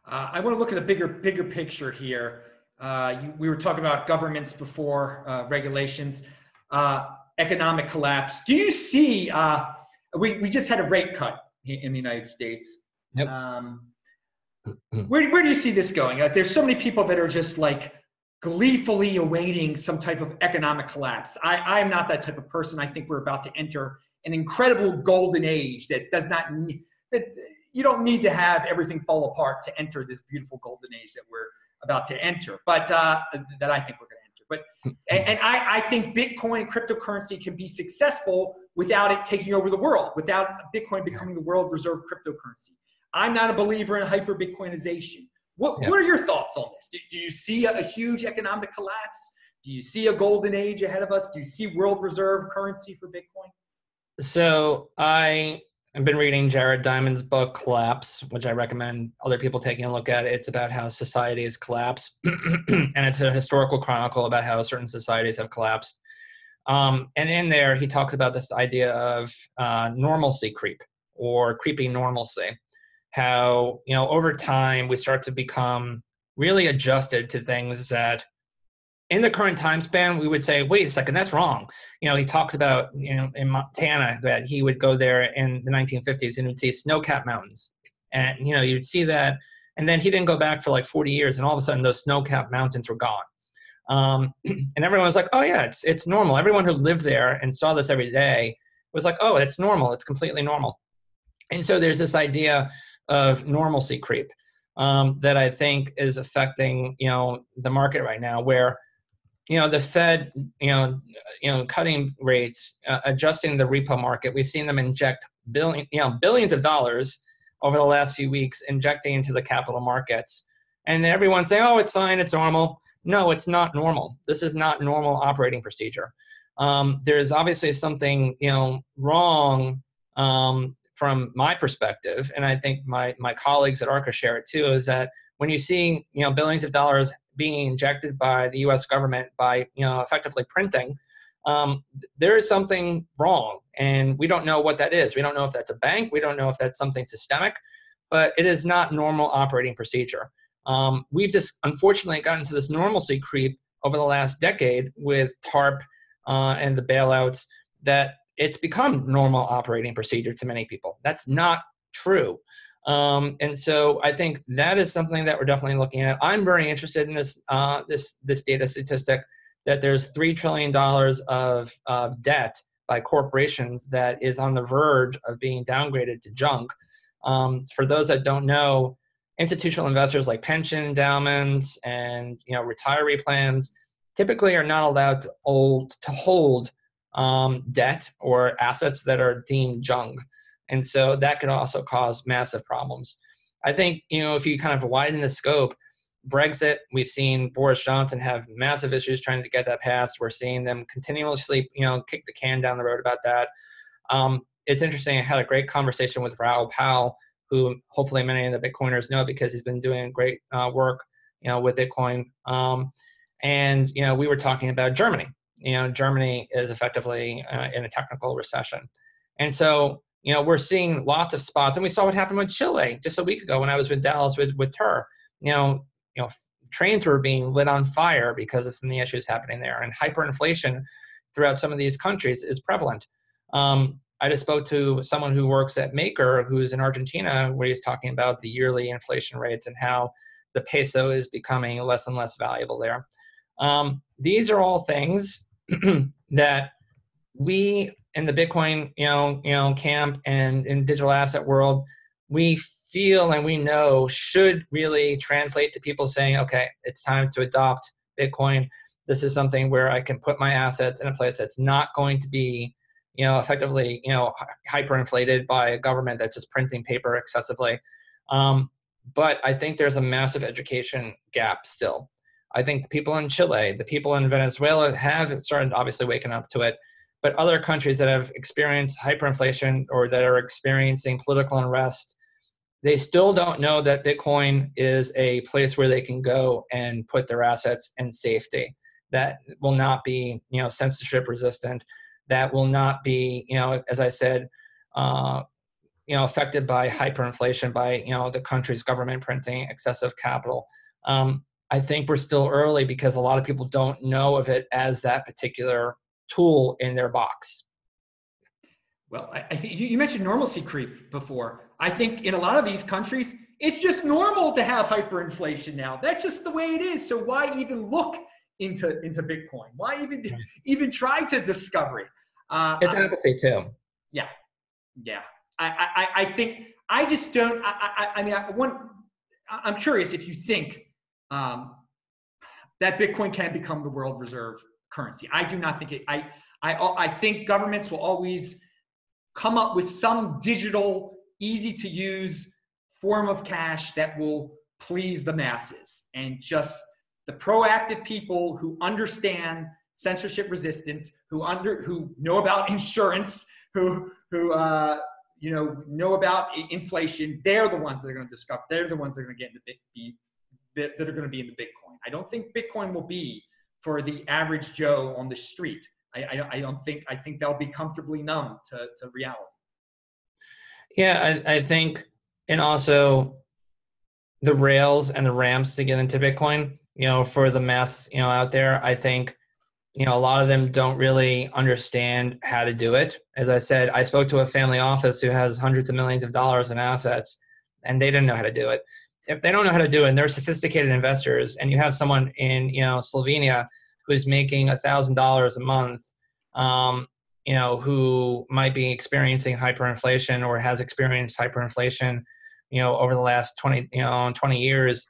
Uh, I want to look at a bigger, bigger picture here. Uh, you, we were talking about governments before, uh, regulations uh, economic collapse. Do you see? Uh, we we just had a rate cut in the United States. Yep. Um, where where do you see this going? There's so many people that are just like gleefully awaiting some type of economic collapse. I I'm not that type of person. I think we're about to enter an incredible golden age that does not that you don't need to have everything fall apart to enter this beautiful golden age that we're about to enter. But uh, that I think we're but mm-hmm. and, and I, I think Bitcoin and cryptocurrency can be successful without it taking over the world, without Bitcoin becoming the world reserve cryptocurrency. I'm not a believer in hyper Bitcoinization. What, yeah. what are your thoughts on this? Do, do you see a, a, huge economic collapse? Do you see a golden age ahead of us? Do you see world reserve currency for Bitcoin? So I I've been reading Jared Diamond's book Collapse, which I recommend other people taking a look at. It's about how societies collapse, and it's a historical chronicle about how certain societies have collapsed. Um, and in there, he talks about this idea of uh, normalcy creep or creeping normalcy. How you know over time we start to become really adjusted to things that in the current time span, we would say, wait a second, that's wrong. You know, he talks about, you know, in Montana that he would go there in the 1950s and would see snow-capped mountains. And, you know, you'd see that. And then he didn't go back for like 40 years, and all of a sudden those snow-capped mountains were gone. Um, and everyone was like, oh, yeah, it's, it's normal. Everyone who lived there and saw this every day was like, oh, it's normal. It's completely normal. And so there's this idea of normalcy creep um, that I think is affecting, you know, the market right now where – you know the Fed, you know, you know, cutting rates, uh, adjusting the repo market. We've seen them inject billion, you know, billions of dollars over the last few weeks, injecting into the capital markets. And everyone's saying, "Oh, it's fine, it's normal." No, it's not normal. This is not normal operating procedure. Um, there's obviously something, you know, wrong um, from my perspective, and I think my my colleagues at ARCA share it too. Is that when you see, you know, billions of dollars being injected by the U.S. government by you know effectively printing, um, there is something wrong, and we don't know what that is. We don't know if that's a bank. We don't know if that's something systemic, but it is not normal operating procedure. Um, we've just unfortunately gotten to this normalcy creep over the last decade with TARP uh, and the bailouts that it's become normal operating procedure to many people. That's not true. Um, and so I think that is something that we're definitely looking at. I'm very interested in this uh, this this data statistic that there's three trillion dollars of of debt by corporations that is on the verge of being downgraded to junk. Um, for those that don't know, institutional investors like pension endowments and you know retiree plans typically are not allowed to hold, to hold um, debt or assets that are deemed junk, and so that can also cause massive problems. I think you know if you kind of widen the scope, Brexit, we've seen Boris Johnson have massive issues trying to get that passed. We're seeing them continuously, you know, kick the can down the road about that. Um, it's interesting. I had a great conversation with Raoul Pal, who hopefully many of the Bitcoiners know because he's been doing great uh, work, you know, with Bitcoin. Um, and you know, we were talking about Germany. You know, Germany is effectively uh, in a technical recession, and so you know we're seeing lots of spots. And we saw what happened with Chile just a week ago when I was with Dallas with with Tuur. You know, you know, trains were being lit on fire because of some of the issues happening there, and hyperinflation throughout some of these countries is prevalent. Um, I just spoke to someone who works at Maker, who's in Argentina, where he's talking about the yearly inflation rates and how the peso is becoming less and less valuable there. Um, these are all things that we in the Bitcoin, you know, you know, camp and in digital asset world, we feel and we know should really translate to people saying, okay, it's time to adopt Bitcoin. This is something where I can put my assets in a place that's not going to be you know, effectively, you know, hyperinflated by a government that's just printing paper excessively. Um, but I think there's a massive education gap still. I think the people in Chile, the people in Venezuela have started obviously waking up to it, but other countries that have experienced hyperinflation or that are experiencing political unrest, they still don't know that Bitcoin is a place where they can go and put their assets in safety. That will not be, you know, censorship resistant that will not be, you know, as I said, uh, you know, affected by hyperinflation, by you know the country's government printing excessive capital. Um, I think we're still early because a lot of people don't know of it as that particular tool in their box. Well, I, I think you mentioned normalcy creep before. I think in a lot of these countries, it's just normal to have hyperinflation now. That's just the way it is. So why even look into into Bitcoin? Why even even try to discover it? Uh, it's empathy too. Yeah, yeah. I, I, I think I just don't. I, I, I mean, I want. I'm curious if you think um, that Bitcoin can become the world reserve currency. I do not think it. I, I, I think governments will always come up with some digital, easy to use form of cash that will please the masses and just the proactive people who understand censorship resistance, who under who know about insurance, who who uh, you know know about inflation. They're the ones that are going to discover. They're the ones that are going to get in the big, that are going to be in the Bitcoin. I don't think Bitcoin will be for the average Joe on the street. I, I, I don't think I think they'll be comfortably numb to, to reality. Yeah, I, I think, and also the rails and the ramps to get into Bitcoin. You know, for the mass, you know, out there, I think you know a lot of them don't really understand how to do it as i said i spoke to a family office who has hundreds of millions of dollars in assets and they didn't know how to do it if they don't know how to do it and they're sophisticated investors and you have someone in you know slovenia who's making a thousand dollars a month um, you know who might be experiencing hyperinflation or has experienced hyperinflation you know over the last 20 you know 20 years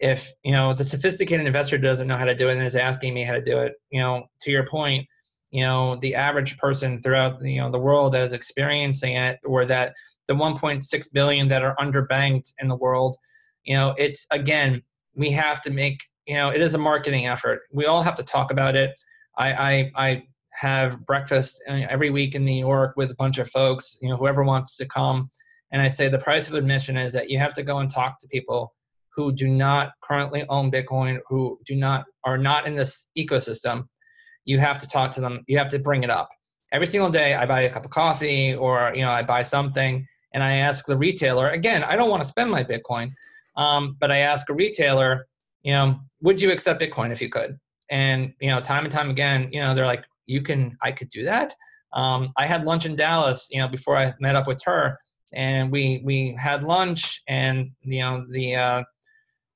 if you know the sophisticated investor doesn't know how to do it and is asking me how to do it you know to your point you know the average person throughout you know the world that is experiencing it or that the 1.6 billion that are underbanked in the world you know it's again we have to make you know it is a marketing effort we all have to talk about it i i, I have breakfast uh, every week in new york with a bunch of folks you know whoever wants to come and i say the price of admission is that you have to go and talk to people who do not currently own Bitcoin, who do not are not in this ecosystem, you have to talk to them. You have to bring it up every single day. I buy a cup of coffee, or you know, I buy something, and I ask the retailer. Again, I don't want to spend my Bitcoin, um, but I ask a retailer, you know, would you accept Bitcoin if you could? And you know, time and time again, you know, they're like, you can, I could do that. Um, I had lunch in Dallas, you know, before I met up with her, and we we had lunch, and you know, the uh,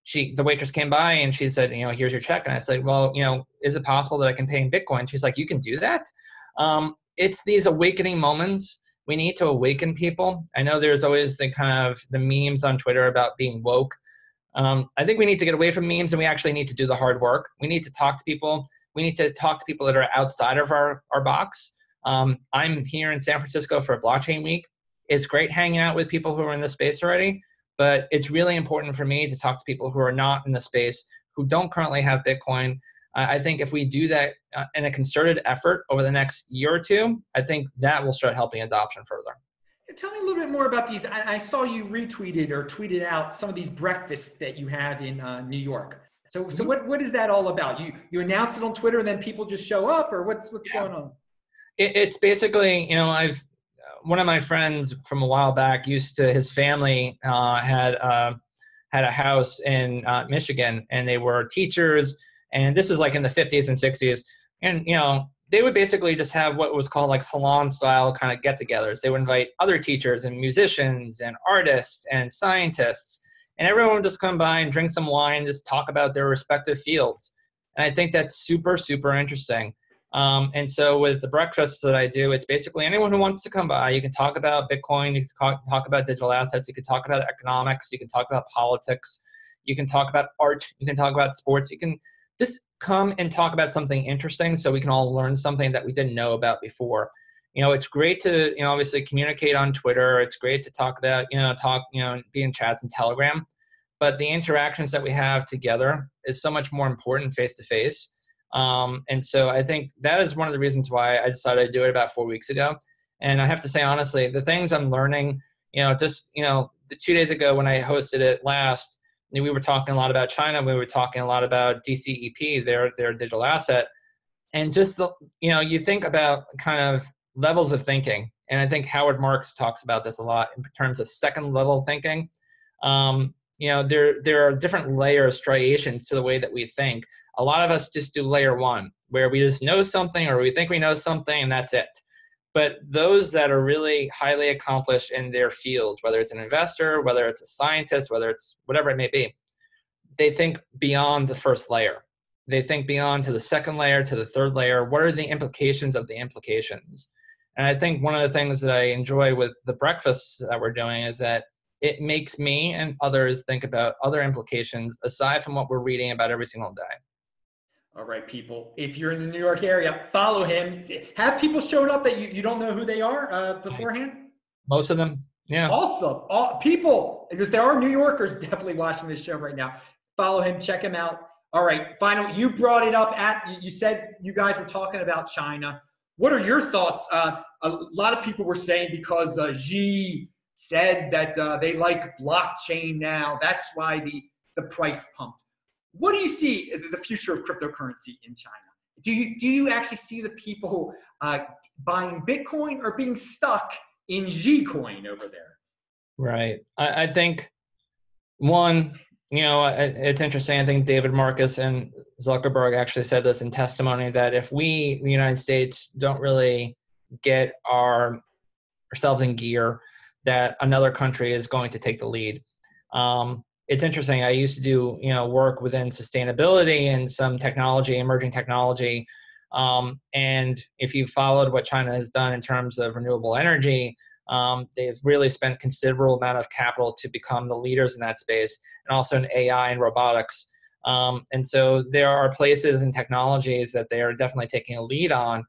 she the waitress came by and she said, you know, here's your check. And I said, well, you know, is it possible that I can pay in Bitcoin? She's like, you can do that. Um, it's these awakening moments we need to awaken people. I know there's always the kind of the memes on Twitter about being woke. Um, I think we need to get away from memes and we actually need to do the hard work. We need to talk to people. We need to talk to people that are outside of our, our box. Um, I'm here in San Francisco for Blockchain Week. It's great hanging out with people who are in the space already, but it's really important for me to talk to people who are not in the space, who don't currently have Bitcoin. I think if we do that uh, in a concerted effort over the next year or two, I think that will start helping adoption further. Tell me a little bit more about these. I, I saw you retweeted or tweeted out some of these breakfasts that you had in uh, New York. So, so mm-hmm. what, what is that all about? You you announce it on Twitter and then people just show up, or what's what's yeah. going on? It, it's basically, you know, I've one of my friends from a while back used to his family uh, had uh, had a house in uh, Michigan, and they were teachers, and this was like in the 50s and 60s, and you know they would basically just have what was called like salon style kind of get-togethers. They would invite other teachers and musicians and artists and scientists, and everyone would just come by and drink some wine, just talk about their respective fields. And I think that's super super interesting. Um, and so with the breakfasts that I do, it's basically anyone who wants to come by. You can talk about Bitcoin, you can talk about digital assets, you can talk about economics, you can talk about politics, you can talk about art, you can talk about sports, you can just come and talk about something interesting so we can all learn something that we didn't know about before. You know, it's great to, you know, obviously communicate on Twitter. It's great to talk about, you know, talk, you know, be in chats and Telegram. But the interactions that we have together is so much more important face to face um, and so I think that is one of the reasons why I decided to do it about four weeks ago. And I have to say, honestly, the things I'm learning, you know, just, you know, the two days ago when I hosted it last, we were talking a lot about China. We were talking a lot about DCEP, their, their digital asset. And just, the, you know, you think about kind of levels of thinking. And I think Howard Marks talks about this a lot in terms of second level thinking. Um, you know, there, there are different layers, striations to the way that we think a lot of us just do layer one, where we just know something or we think we know something and that's it. But those that are really highly accomplished in their field, whether it's an investor, whether it's a scientist, whether it's whatever it may be, they think beyond the first layer. They think beyond to the second layer, to the third layer. What are the implications of the implications? And I think one of the things that I enjoy with the breakfasts that we're doing is that it makes me and others think about other implications aside from what we're reading about every single day. All right, people. If you're in the New York area, follow him. Have people showed up that you, you don't know who they are uh, beforehand? Most of them, yeah. Awesome. All, people, because there are New Yorkers definitely watching this show right now. Follow him, check him out. All right, final. You brought it up at, you said you guys were talking about China. What are your thoughts? Uh, a lot of people were saying because uh, Xi said that uh, they like blockchain now, that's why the, the price pumped. What do you see the future of cryptocurrency in China? Do you do you actually see the people uh, buying Bitcoin or being stuck in G coin over there? Right. I, I think one, you know, it's interesting. I think David Marcus and Zuckerberg actually said this in testimony that if we, the United States, don't really get our ourselves in gear, that another country is going to take the lead. Um, it's interesting. I used to do you know work within sustainability and some technology, emerging technology. Um, and if you followed what China has done in terms of renewable energy, um, they've really spent considerable amount of capital to become the leaders in that space, and also in AI and robotics. Um, and so there are places and technologies that they are definitely taking a lead on.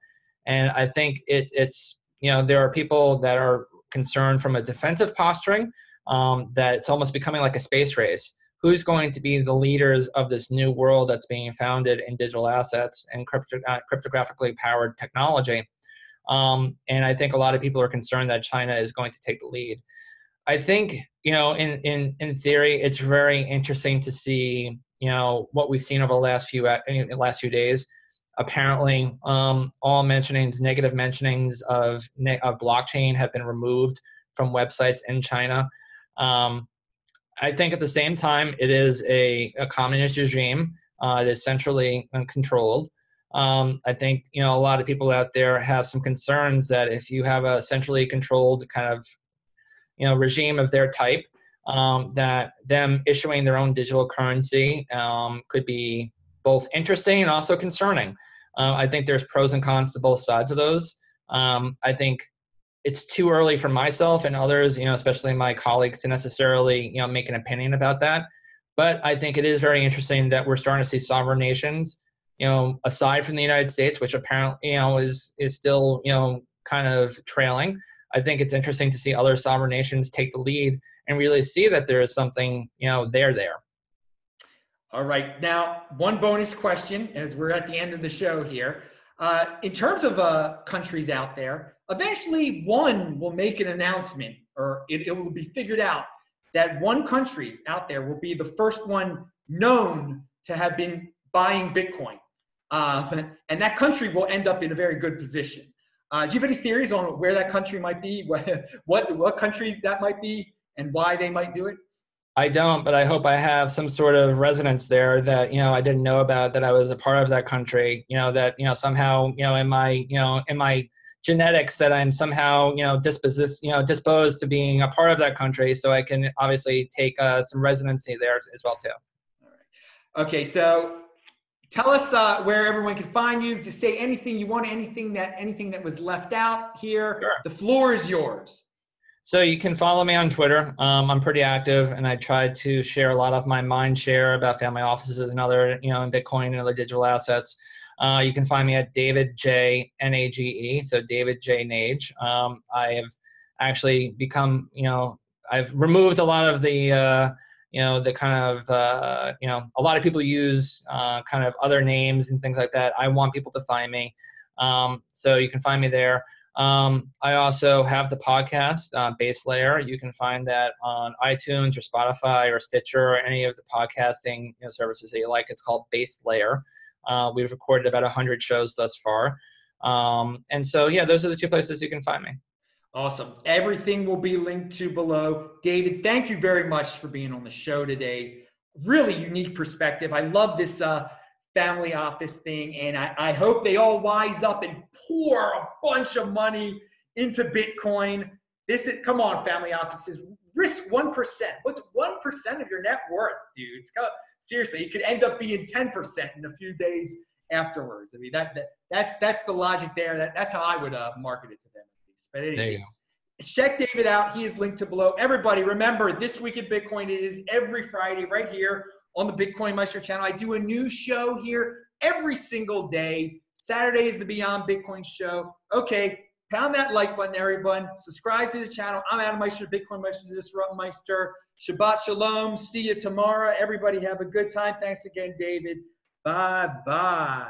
And I think it, it's you know there are people that are concerned from a defensive posturing um, that it's almost becoming like a space race. Who's going to be the leaders of this new world that's being founded in digital assets and crypto, uh, cryptographically powered technology? Um, and I think a lot of people are concerned that China is going to take the lead. I think you know, in in in theory, it's very interesting to see you know what we've seen over the last few uh, last few days. Apparently, um, all mentionings, negative mentionings of of blockchain have been removed from websites in China. Um, I think at the same time, it is a, a communist regime. Uh, it is centrally controlled. Um, I think you know a lot of people out there have some concerns that if you have a centrally controlled kind of you know regime of their type, um, that them issuing their own digital currency um, could be both interesting and also concerning. Uh, I think there's pros and cons to both sides of those. Um, I think it's too early for myself and others, you know, especially my colleagues, to necessarily you know make an opinion about that. But I think it is very interesting that we're starting to see sovereign nations, you know, aside from the United States, which apparently you know is is still you know kind of trailing. I think it's interesting to see other sovereign nations take the lead and really see that there is something you know there there. All right. Now, one bonus question as we're at the end of the show here. Uh, in terms of uh, countries out there, eventually one will make an announcement or it, it will be figured out that one country out there will be the first one known to have been buying Bitcoin. Uh, and that country will end up in a very good position. Uh, do you have any theories on where that country might be, what, what, what country that might be, and why they might do it? I don't, but I hope I have some sort of resonance there that you know I didn't know about that I was a part of that country. You know that you know somehow you know in my you know in my genetics that I'm somehow you know disposed you know disposed to being a part of that country, so I can obviously take uh, some residency there as well too. All right. Okay, so tell us uh, where everyone can find you to say anything you want, anything that anything that was left out here. Sure. The floor is yours. So you can follow me on Twitter. Um, I'm pretty active, and I try to share a lot of my mind share about family offices and other, you know, Bitcoin and other digital assets. Uh, you can find me at David J N A G E, so David J Nage. Um, I have actually become, you know, I've removed a lot of the, uh, you know, the kind of, uh, you know, a lot of people use uh, kind of other names and things like that. I want people to find me, um, so you can find me there. Um, I also have the podcast, uh, Base Layer. You can find that on iTunes or Spotify or Stitcher or any of the podcasting you know, services that you like. It's called Base Layer. Uh, we've recorded about 100 shows thus far. Um, and so, yeah, those are the two places you can find me. Awesome. Everything will be linked to below. David, thank you very much for being on the show today. Really unique perspective. I love this. Uh, family office thing. And I, I hope they all wise up and pour a bunch of money into Bitcoin. This is, come on, family offices, risk 1%. What's 1% of your net worth, dude? It's got, seriously, it could end up being 10% in a few days afterwards. I mean, that, that that's, that's the logic there. That, that's how I would uh, market it to them at least. But anyway, there you go. Check David out. He is linked to below. Everybody, remember, this week at Bitcoin, it is every Friday right here on the Bitcoin Meister channel. I do a new show here every single day. Saturday is the Beyond Bitcoin show. Okay, pound that like button, everyone. Subscribe to the channel. I'm Adam Meister, Bitcoin Meister, Disrupt Meister. Shabbat Shalom. See you tomorrow. Everybody have a good time. Thanks again, David. Bye bye.